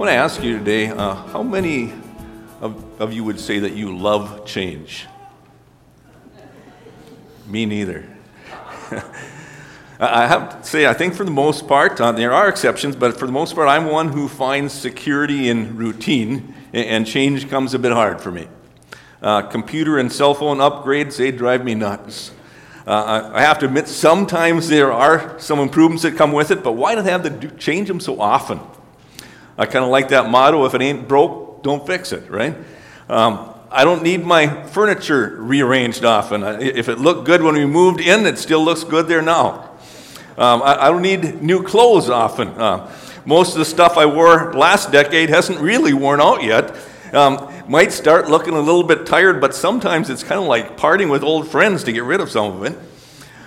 Want to ask you today uh, how many of, of you would say that you love change? Me neither. I have to say, I think for the most part, uh, there are exceptions, but for the most part, I'm one who finds security in routine, and change comes a bit hard for me. Uh, computer and cell phone upgrades, they drive me nuts. Uh, I have to admit, sometimes there are some improvements that come with it, but why do they have to do, change them so often? I kind of like that motto if it ain't broke, don't fix it, right? Um, I don't need my furniture rearranged often. If it looked good when we moved in, it still looks good there now. Um, I, I, don't need new clothes often. Uh, most of the stuff I wore last decade hasn't really worn out yet. Um, might start looking a little bit tired, but sometimes it's kind of like parting with old friends to get rid of some of it.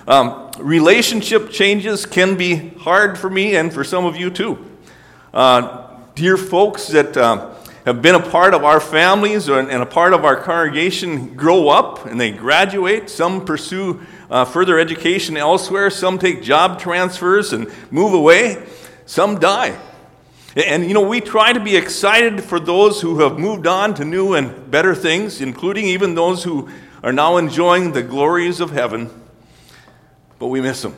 Um, relationship changes can be hard for me and for some of you too. Uh, dear folks that uh, have been a part of our families and a part of our congregation grow up and they graduate. Some pursue uh, further education elsewhere. Some take job transfers and move away. Some die. And you know, we try to be excited for those who have moved on to new and better things, including even those who are now enjoying the glories of heaven, but we miss them.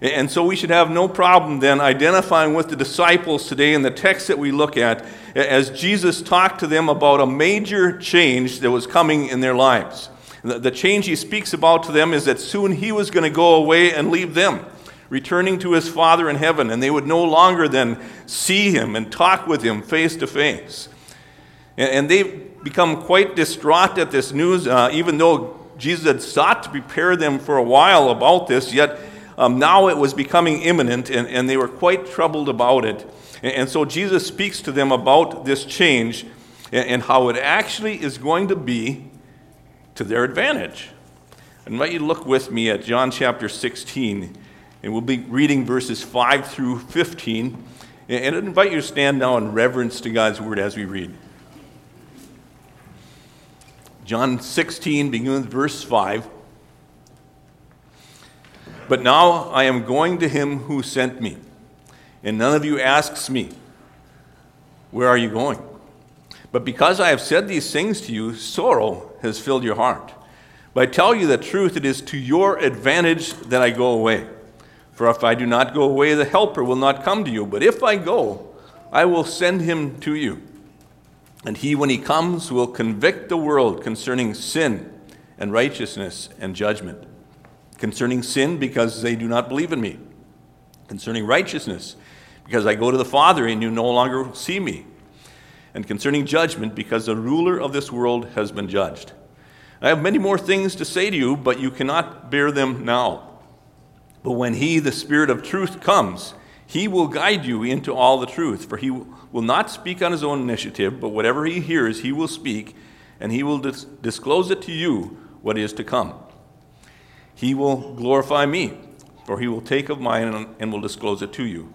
And so we should have no problem then identifying with the disciples today in the text that we look at as Jesus talked to them about a major change that was coming in their lives. The change he speaks about to them is that soon he was going to go away and leave them returning to his Father in heaven, and they would no longer then see him and talk with him face to face. And they've become quite distraught at this news, uh, even though Jesus had sought to prepare them for a while about this, yet um, now it was becoming imminent, and, and they were quite troubled about it. And, and so Jesus speaks to them about this change and, and how it actually is going to be to their advantage. I invite you to look with me at John chapter 16 and we'll be reading verses 5 through 15. And I invite you to stand now in reverence to God's word as we read. John 16, beginning with verse 5. But now I am going to him who sent me, and none of you asks me, Where are you going? But because I have said these things to you, sorrow has filled your heart. But I tell you the truth, it is to your advantage that I go away. For if I do not go away, the Helper will not come to you. But if I go, I will send him to you. And he, when he comes, will convict the world concerning sin and righteousness and judgment. Concerning sin, because they do not believe in me. Concerning righteousness, because I go to the Father and you no longer see me. And concerning judgment, because the ruler of this world has been judged. I have many more things to say to you, but you cannot bear them now. But when He, the Spirit of truth, comes, He will guide you into all the truth. For He will not speak on His own initiative, but whatever He hears, He will speak, and He will dis- disclose it to you what is to come. He will glorify me, for He will take of mine and will disclose it to you.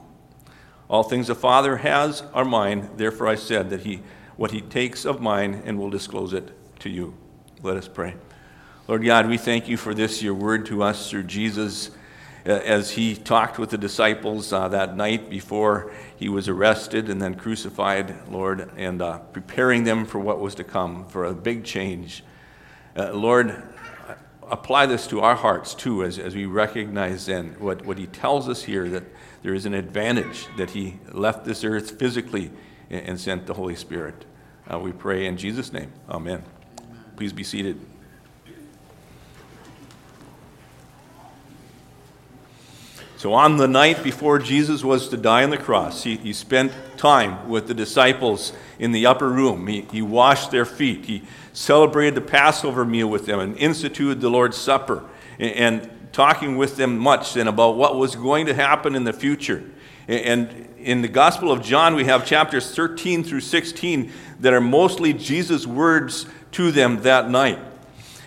All things the Father has are mine, therefore I said that He what He takes of mine and will disclose it to you. Let us pray. Lord God, we thank you for this, your word to us through Jesus uh, as he talked with the disciples uh, that night before he was arrested and then crucified, Lord, and uh, preparing them for what was to come, for a big change. Uh, Lord, apply this to our hearts too, as, as we recognize then what, what he tells us here that there is an advantage that he left this earth physically and, sent the Holy Spirit. Uh, we pray in Jesus' name. Amen. Please be seated. So, on the night before Jesus was to die on the cross, he, he spent time with the disciples in the upper room. He, he washed their feet. He celebrated the Passover meal with them and instituted the Lord's Supper and, and talking with them much then about what was going to happen in the future. And in the Gospel of John, we have chapters 13 through 16 that are mostly Jesus' words to them that night.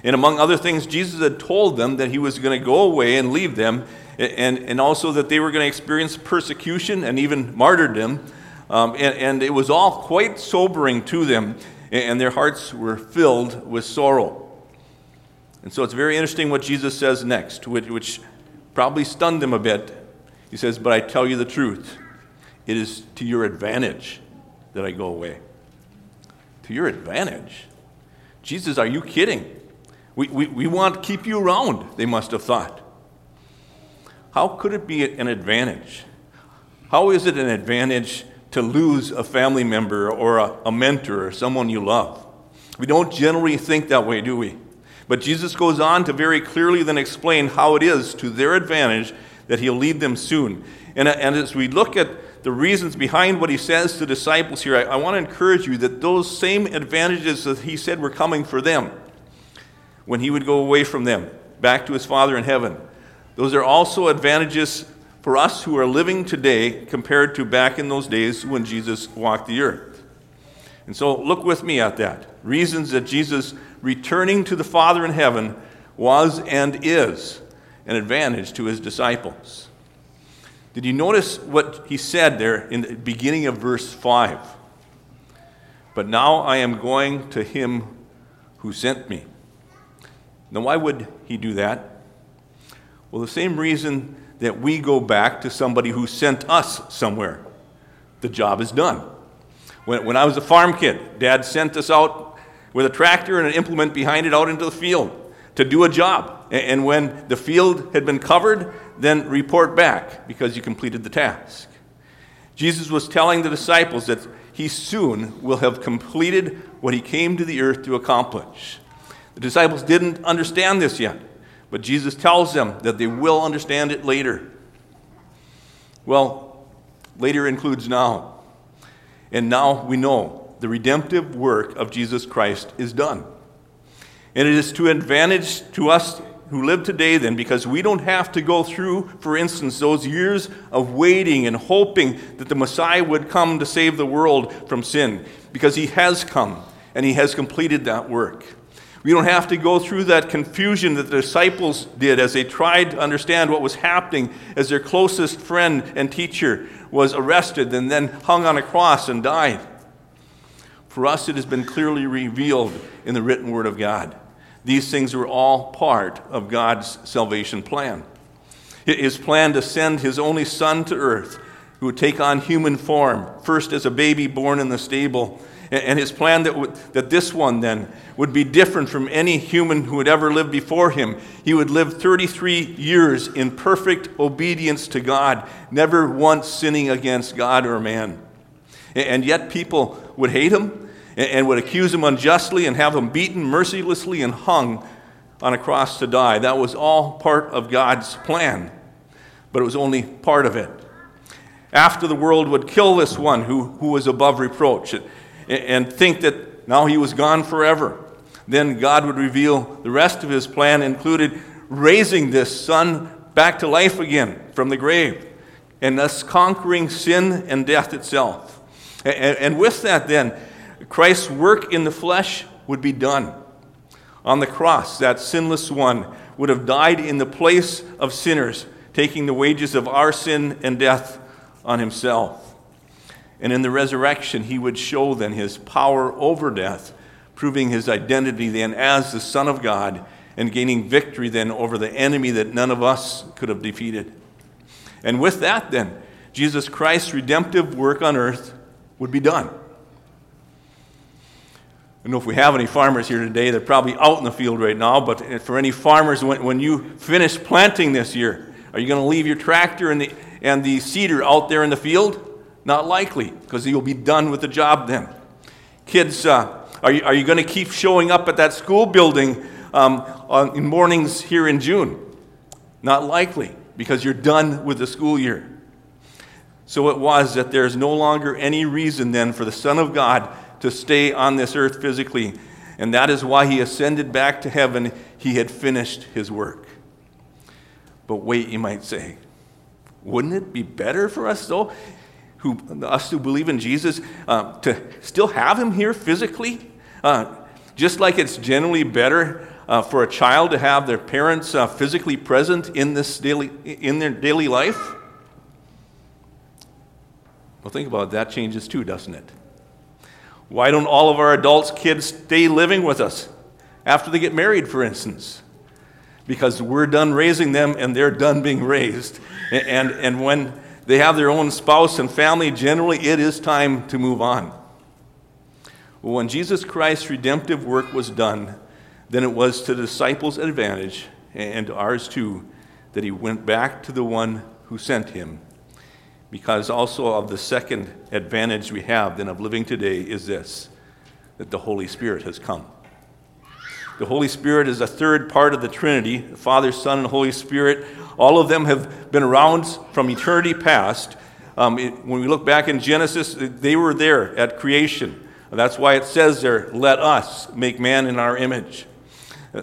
And among other things, Jesus had told them that he was going to go away and leave them, and, and also that they were going to experience persecution and even martyrdom. Um, and, and it was all quite sobering to them, and their hearts were filled with sorrow. And so it's very interesting what Jesus says next, which, which probably stunned them a bit. He says, But I tell you the truth, it is to your advantage that I go away. To your advantage? Jesus, are you kidding? We, we, we want to keep you around, they must have thought. How could it be an advantage? How is it an advantage to lose a family member or a, a mentor or someone you love? We don't generally think that way, do we? But Jesus goes on to very clearly then explain how it is to their advantage that he'll lead them soon. And, and as we look at the reasons behind what he says to disciples here, I, I want to encourage you that those same advantages that he said were coming for them when he would go away from them back to his Father in heaven, those are also advantages for us who are living today compared to back in those days when Jesus walked the earth. And so look with me at that. Reasons that Jesus returning to the Father in heaven was and is an advantage to his disciples. Did you notice what he said there in the beginning of verse 5? But now I am going to him who sent me. Now, why would he do that? Well, the same reason that we go back to somebody who sent us somewhere. The job is done. When, when I was a farm kid, Dad sent us out with a tractor and an implement behind it out into the field to do a job. And when the field had been covered, then report back because you completed the task. Jesus was telling the disciples that he soon will have completed what he came to the earth to accomplish. The disciples didn't understand this yet, but Jesus tells them that they will understand it later. Well, later includes now. And now we know the redemptive work of Jesus Christ is done. And it is to advantage to us who live today, then, because we don't have to go through, for instance, those years of waiting and hoping that the Messiah would come to save the world from sin, because he has come and he has completed that work. We don't have to go through that confusion that the disciples did as they tried to understand what was happening as their closest friend and teacher was arrested and then hung on a cross and died. For us, it has been clearly revealed in the written word of God. These things were all part of God's salvation plan. His plan to send his only son to earth, who would take on human form, first as a baby born in the stable, and his plan that, would, that this one then would be different from any human who had ever lived before him. He would live 33 years in perfect obedience to God, never once sinning against God or man. And yet people would hate him and would accuse him unjustly and have him beaten mercilessly and hung on a cross to die. That was all part of God's plan, but it was only part of it. After the world would kill this one who, who was above reproach and think that now he was gone forever, then God would reveal the rest of his plan, included raising this son back to life again from the grave, and thus conquering sin and death itself. And, with that, then, Christ's work in the flesh would be done. On the cross, that sinless one would have died in the place of sinners, taking the wages of our sin and death on himself. And in the resurrection, he would show then his power over death, proving his identity then as the Son of God and gaining victory then over the enemy that none of us could have defeated. And with that, then, Jesus Christ's redemptive work on earth would be done. I don't know if we have any farmers here today. They're probably out in the field right now. But for any farmers, when, when you finish planting this year, are you going to leave your tractor and the, and the seeder out there in the field? Not likely, because you'll be done with the job then. Kids, uh, are you, are you going to keep showing up at that school building um, on, in mornings here in June? Not likely, because you're done with the school year. So it was that there's no longer any reason then for the Son of God to stay on this earth physically. And that is why he ascended back to heaven. He had finished his work. But wait, you might say. Wouldn't it be better for us, though, who, us who believe in Jesus, uh, to still have him here physically? Uh, just like it's generally better uh, for a child to have their parents uh, physically present in, this daily, in their daily life? Well, think about it. That changes too, doesn't it? Why don't all of our adults' kids stay living with us after they get married, for instance? Because we're done raising them and they're done being raised. And, and when they have their own spouse and family, generally it is time to move on. When Jesus Christ's redemptive work was done, then it was to the disciples' advantage and ours too that he went back to the one who sent him. Because also of the second advantage we have then of living today is this that the Holy Spirit has come. The Holy Spirit is a third part of the Trinity the Father, Son, and Holy Spirit. All of them have been around from eternity past. Um, it, when we look back in Genesis, they were there at creation. That's why it says there, let us make man in our image.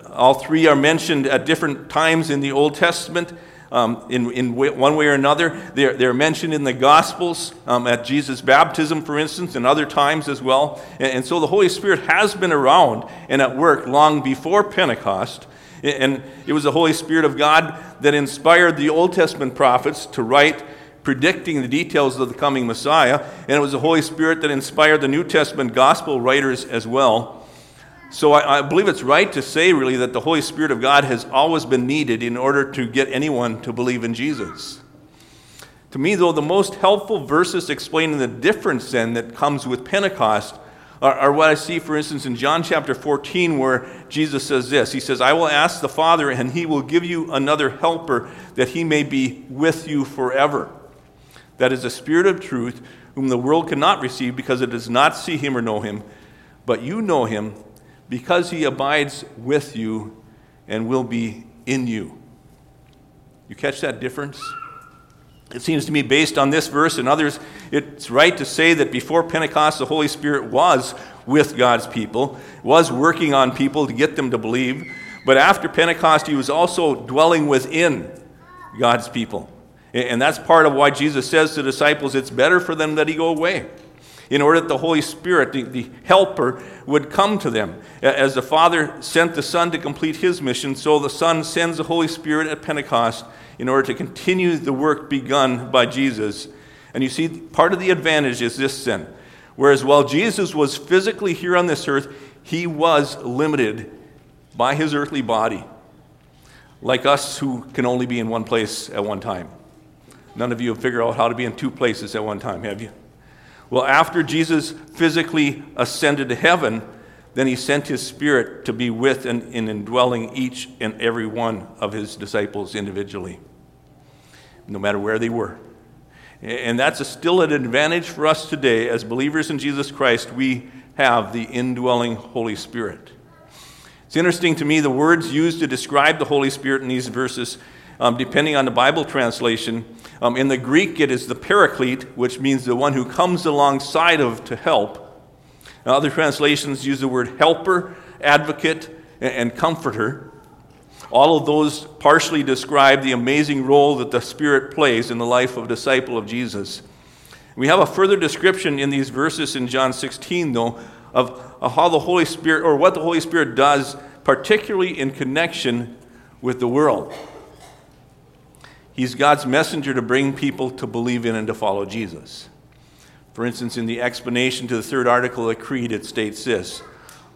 All three are mentioned at different times in the Old Testament. Um, in, in one way or another. They're, they're mentioned in the Gospels um, at Jesus' baptism, for instance, and other times as well. And, and, so the Holy Spirit has been around and at work long before Pentecost. And it was the Holy Spirit of God that inspired the Old Testament prophets to write predicting the details of the coming Messiah. And it was the Holy Spirit that inspired the New Testament gospel writers as well. So I, I, believe it's right to say, really, that the Holy Spirit of God has always been needed in order to get anyone to believe in Jesus. To me, though, the most helpful verses explaining the difference then that comes with Pentecost are, are what I see, for instance, in John chapter 14, where Jesus says this He says, I will ask the Father, and he will give you another helper that he may be with you forever that is the Spirit of truth, whom the world cannot receive because it does not see him or know him. But you know him because he abides with you and will be in you. You catch that difference? It seems to me, based on this verse and others, it's right to say that before Pentecost, the Holy Spirit was with God's people, was working on people to get them to believe. But after Pentecost, he was also dwelling within God's people. And that's part of why Jesus says to disciples, it's better for them that he go away, in order that the Holy Spirit, the, the helper, would come to them. As the Father sent the Son to complete his mission, so the Son sends the Holy Spirit at Pentecost in order to continue the work begun by Jesus. And you see, part of the advantage is this sin. Whereas while Jesus was physically here on this earth, he was limited by his earthly body, like us who can only be in one place at one time. None of you have figured out how to be in two places at one time, have you? Well, after Jesus physically ascended to heaven, then he sent his spirit to be with and in indwelling each and every one of his disciples individually, no matter where they were. And that's a, still an advantage for us today as believers in Jesus Christ. We have the indwelling Holy Spirit. It's interesting to me the words used to describe the Holy Spirit in these verses, um, depending on the Bible translation, um, in the Greek, it is the paraclete, which means the one who comes alongside of to help. Now, other translations use the word helper, advocate, and comforter. All of those partially describe the amazing role that the Spirit plays in the life of a disciple of Jesus. We have a further description in these verses in John 16, though, of, of how the Holy Spirit, or what the Holy Spirit does, particularly in connection with the world. He's God's messenger to bring people to believe in and to follow Jesus. For instance, in the explanation to the third article of the Creed, it states this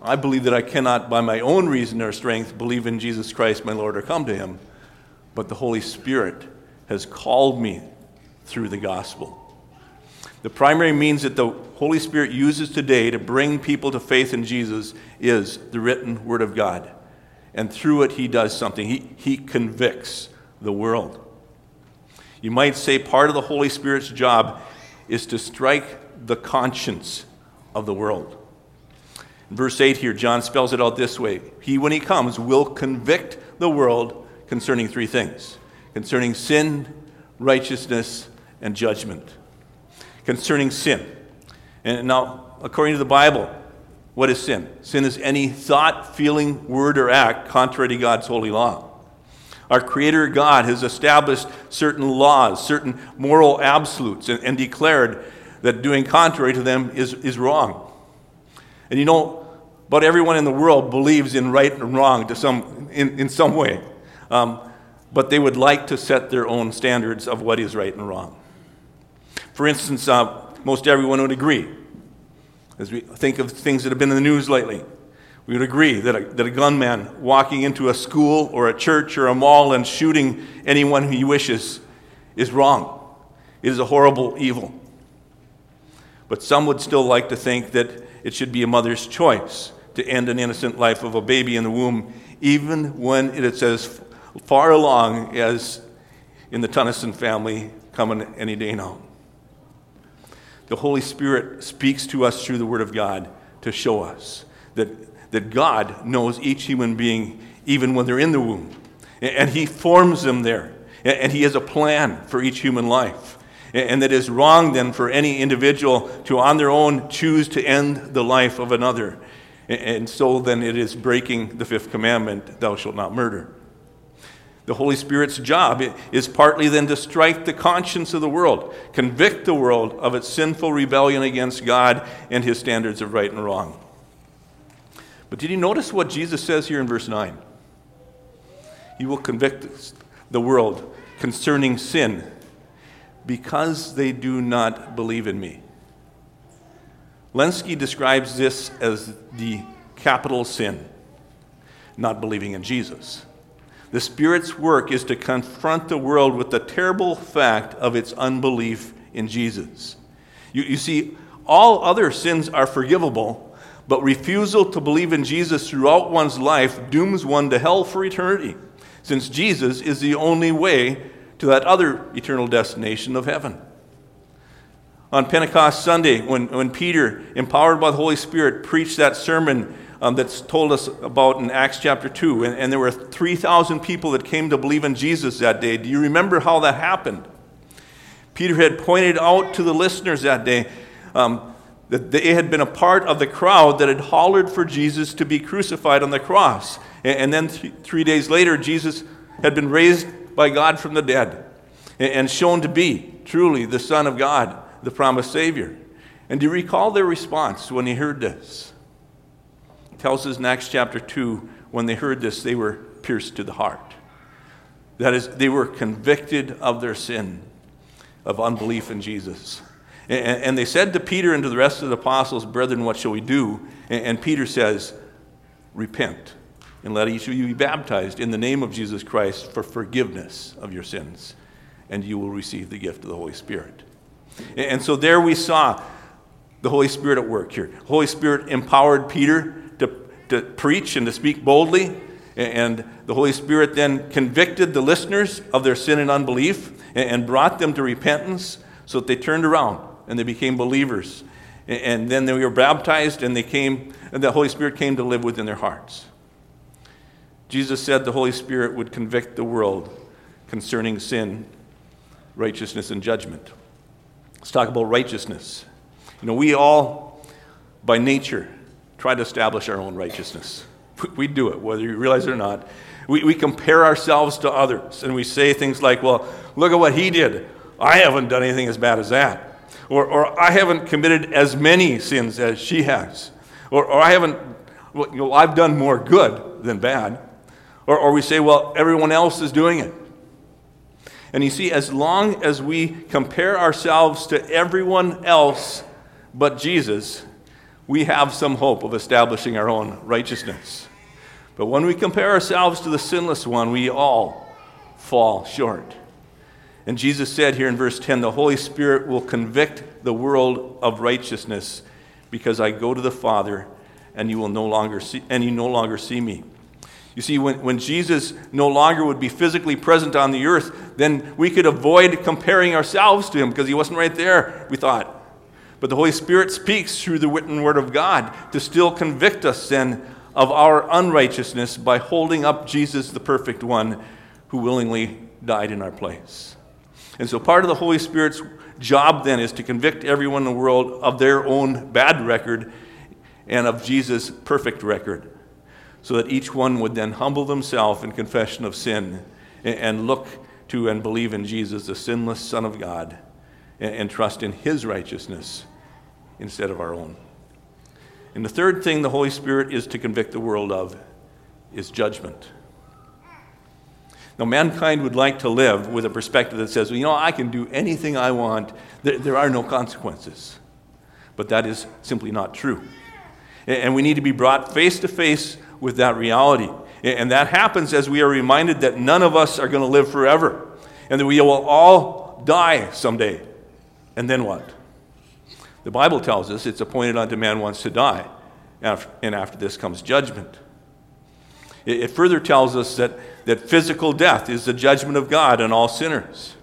I believe that I cannot, by my own reason or strength, believe in Jesus Christ, my Lord, or come to him, but the Holy Spirit has called me through the gospel. The primary means that the Holy Spirit uses today to bring people to faith in Jesus is the written Word of God. And through it, He does something. He, he convicts the world. You might say part of the Holy Spirit's job is to strike the conscience of the world. In verse 8 here, John spells it out this way He, when he comes, will convict the world concerning three things concerning sin, righteousness, and judgment. Concerning sin. And now, according to the Bible, what is sin? Sin is any thought, feeling, word, or act contrary to God's holy law. Our Creator God has established certain laws, certain moral absolutes, and, and declared that doing contrary to them is, is wrong. And you know, but everyone in the world believes in right and wrong to some, in, in some way. Um, but they would like to set their own standards of what is right and wrong. For instance, uh, most everyone would agree, as we think of things that have been in the news lately, we would agree that a, that a gunman walking into a school or a church or a mall and shooting anyone he wishes is wrong. It is a horrible evil. But some would still like to think that it should be a mother's choice to end an innocent life of a baby in the womb, even when it is as far along as in the Tennyson family coming any day now. The Holy Spirit speaks to us through the Word of God to show us that, that God knows each human being even when they're in the womb. And He forms them there. And He has a plan for each human life. And that is wrong then for any individual to on their own choose to end the life of another. And so then it is breaking the fifth commandment, thou shalt not murder. The Holy Spirit's job is partly then to strike the conscience of the world, convict the world of its sinful rebellion against God and his standards of right and wrong. But did you notice what Jesus says here in verse 9? He will convict the world concerning sin because they do not believe in me. Lenski describes this as the capital sin, not believing in Jesus. The Spirit's work is to confront the world with the terrible fact of its unbelief in Jesus. You, you see, all other sins are forgivable, but refusal to believe in Jesus throughout one's life dooms one to hell for eternity, since Jesus is the only way to that other eternal destination of heaven. On Pentecost Sunday, when, when Peter, empowered by the Holy Spirit, preached that sermon um, that's told us about in Acts chapter 2. And, and there were 3,000 people that came to believe in Jesus that day. Do you remember how that happened? Peter had pointed out to the listeners that day um, that they had been a part of the crowd that had hollered for Jesus to be crucified on the cross. And, then th- three days later, Jesus had been raised by God from the dead and, shown to be truly the Son of God, the promised Savior. And do you recall their response when he heard this? tells us in Acts chapter 2 when they heard this, they were pierced to the heart. That is, they were convicted of their sin, of unbelief in Jesus. And, and they said to Peter and to the rest of the apostles, Brethren, what shall we do? And, and Peter says, Repent and let each of you be baptized in the name of Jesus Christ for forgiveness of your sins, and you will receive the gift of the Holy Spirit. And so there we saw the Holy Spirit at work here. Holy Spirit empowered Peter to, to preach and to speak boldly. And the Holy Spirit then convicted the listeners of their sin and unbelief and brought them to repentance so that they turned around and they became believers. And then they were baptized and they came, and the Holy Spirit came to live within their hearts. Jesus said the Holy Spirit would convict the world concerning sin, righteousness, and judgment. Let's talk about righteousness. You know, we all, by nature, try to establish our own righteousness. We do it, whether you realize it or not. We, we compare ourselves to others and we say things like, well, look at what he did. I haven't done anything as bad as that. Or, or I haven't committed as many sins as she has. Or, or I haven't, well, you know, I've done more good than bad. Or, or we say, well, everyone else is doing it. And you see, as long as we compare ourselves to everyone else but Jesus, we have some hope of establishing our own righteousness. But when we compare ourselves to the sinless one, we all fall short. And Jesus said here in verse 10 the Holy Spirit will convict the world of righteousness because I go to the Father and you will no longer see and you no longer see me. You see, when, when Jesus no longer would be physically present on the earth, then we could avoid comparing ourselves to him because he wasn't right there, we thought. But the Holy Spirit speaks through the written word of God to still convict us then of our unrighteousness by holding up Jesus, the perfect one, who willingly died in our place. And so part of the Holy Spirit's job then is to convict everyone in the world of their own bad record and of Jesus' perfect record, so that each one would then humble themselves in confession of sin and look to and believe in Jesus, the sinless Son of God, and trust in His righteousness instead of our own. And the third thing the Holy Spirit is to convict the world of is judgment. Now, mankind would like to live with a perspective that says, well, you know, I can do anything I want, there, there are no consequences. But that is simply not true. And we need to be brought face to face with that reality. And that happens as we are reminded that none of us are going to live forever and that we will all die someday. And then what? The Bible tells us it's appointed unto man once to die, and after this comes judgment. It further tells us that, that physical death is the judgment of God on all sinners.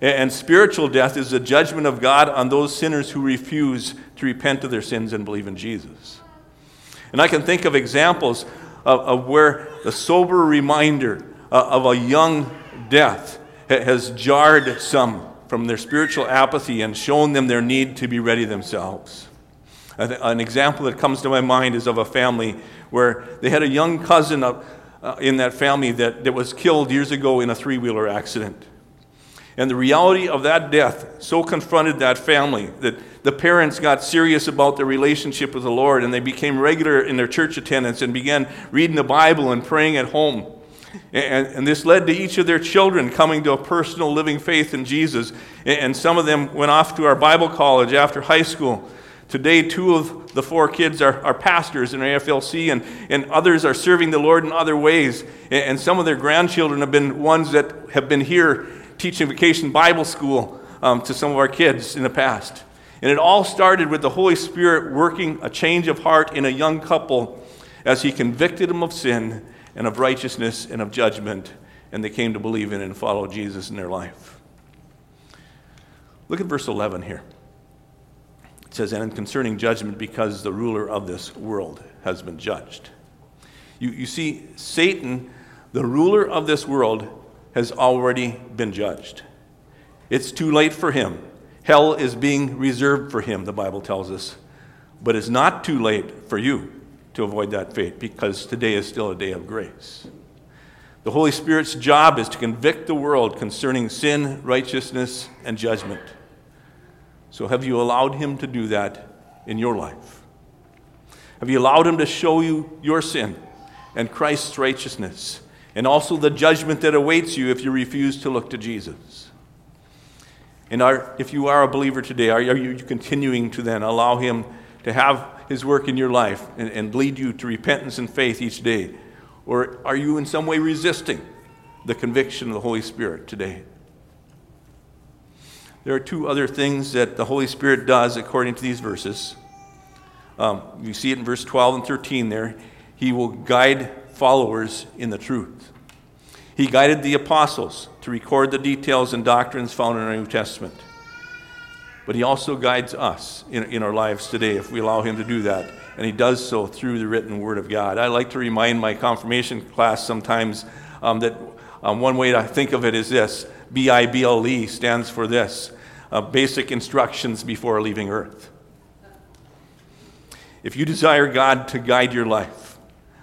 And spiritual death is the judgment of God on those sinners who refuse to repent of their sins and believe in Jesus. And I can think of examples of, of where the sober reminder uh, of a young death has jarred some from their spiritual apathy and shown them their need to be ready themselves. An example that comes to my mind is of a family where they had a young cousin uh, in that family that, that was killed years ago in a three wheeler accident. And the reality of that death so confronted that family that the parents got serious about their relationship with the Lord and they became regular in their church attendance and began reading the Bible and praying at home. And, and, this led to each of their children coming to a personal living faith in Jesus. And some of them went off to our Bible college after high school. Today, two of the four kids are, are pastors in AFLC, and, and others are serving the Lord in other ways. And some of their grandchildren have been ones that have been here teaching vacation Bible school um, to some of our kids in the past. And it all started with the Holy Spirit working a change of heart in a young couple as He convicted them of sin and of righteousness and of judgment, and they came to believe in and follow Jesus in their life. Look at verse 11 here. Says, And concerning judgment, because the ruler of this world has been judged. You, you see, Satan, the ruler of this world, has already been judged. It's too late for him. Hell is being reserved for him, the Bible tells us. But it's not too late for you to avoid that fate because today is still a day of grace. The Holy Spirit's job is to convict the world concerning sin, righteousness, and judgment. So, have you allowed Him to do that in your life? Have you allowed Him to show you your sin and Christ's righteousness and also the judgment that awaits you if you refuse to look to Jesus? And are, if you are a believer today, are, are you continuing to then allow Him to have his work in your life and, and lead you to repentance and faith each day? Or are you in some way resisting the conviction of the Holy Spirit today? There are two other things that the Holy Spirit does according to these verses. Um, you see it in verse 12 and 13 there. He will guide followers in the truth. He guided the apostles to record the details and doctrines found in our New Testament but He also guides us in, in our lives today if we allow Him to do that. And He does so through the written Word of God. I like to remind my confirmation class sometimes um, that um, one way to think of it is this B I B L E stands for this uh, basic instructions before leaving earth. If you desire God to guide your life,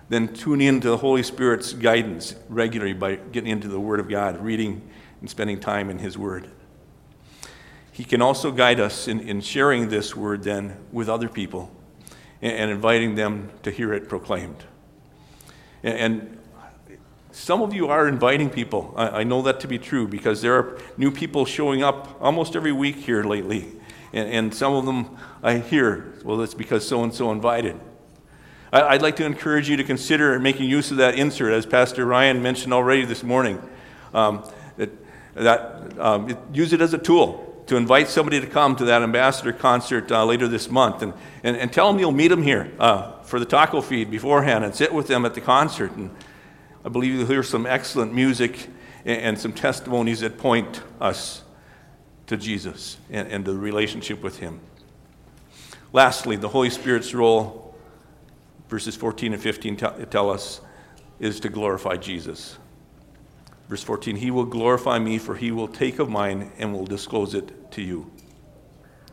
then tune in to the Holy Spirit's guidance regularly by getting into the Word of God, reading and spending time in His Word. He can also guide us in, in sharing this word then with other people and, and inviting them to hear it proclaimed. And, and, some of you are inviting people. I, I, know that to be true because there are new people showing up almost every week here lately. And, and some of them I hear, well, it's because so and so invited. I, I'd like to encourage you to consider making use of that insert, as Pastor Ryan mentioned already this morning. Um, that, that um, it, use it as a tool to invite somebody to come to that ambassador concert uh, later this month and, and, and tell them you'll meet them here uh, for the taco feed beforehand and sit with them at the concert. And I believe you'll hear some excellent music and, some testimonies that point us to Jesus and, and the relationship with Him. Lastly, the Holy Spirit's role, verses 14 and 15 tell us, is to glorify Jesus. Verse 14, He will glorify me, for He will take of mine and will disclose it to you.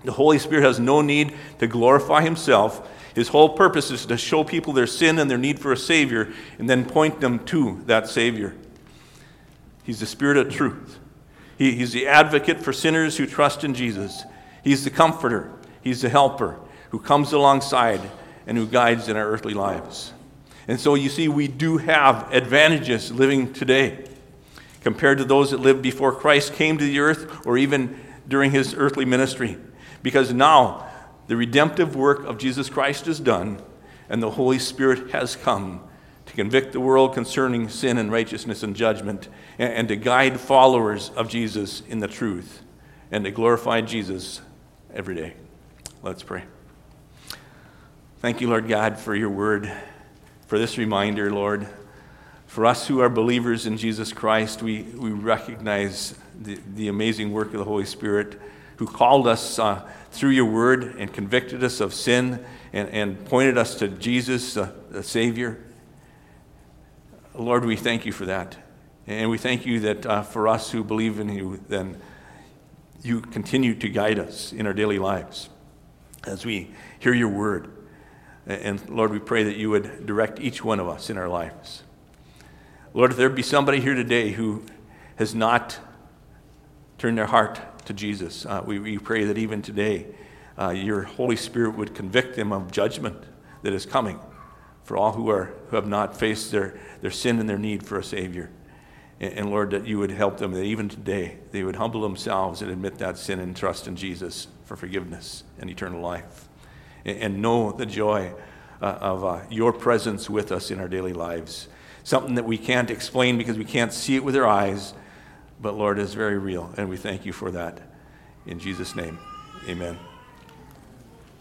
The Holy Spirit has no need to glorify Himself. His whole purpose is to show people their sin and their need for a Savior and then point them to that Savior. He's the Spirit of truth. He, he's the advocate for sinners who trust in Jesus. He's the comforter. He's the helper who comes alongside and who guides in our earthly lives. And so you see, we do have advantages living today compared to those that lived before Christ came to the earth or even during his earthly ministry. Because now the redemptive work of Jesus Christ is done, and the Holy Spirit has come to convict the world concerning sin and righteousness and judgment, and, and to guide followers of Jesus in the truth, and to glorify Jesus every day. Let's pray. Thank you, Lord God, for your word, for this reminder, Lord. For us who are believers in Jesus Christ, we, we recognize the, the amazing work of the Holy Spirit who called us uh, through your word and convicted us of sin and, and pointed us to Jesus, uh, the Savior. Lord, we thank you for that. And we thank you that uh, for us who believe in you, then you continue to guide us in our daily lives as we hear your word. And Lord, we pray that you would direct each one of us in our lives. Lord, if there be somebody here today who has not turned their heart to Jesus, uh, we, we, pray that even today uh, your Holy Spirit would convict them of judgment that is coming for all who, are, who have not faced their, their sin and their need for a Savior. And, and Lord, that you would help them, that even today they would humble themselves and admit that sin and trust in Jesus for forgiveness and eternal life. And, and know the joy uh, of uh, your presence with us in our daily lives. Something that we can't explain because we can't see it with our eyes, but Lord, is very real. And we thank you for that. In Jesus' name, amen.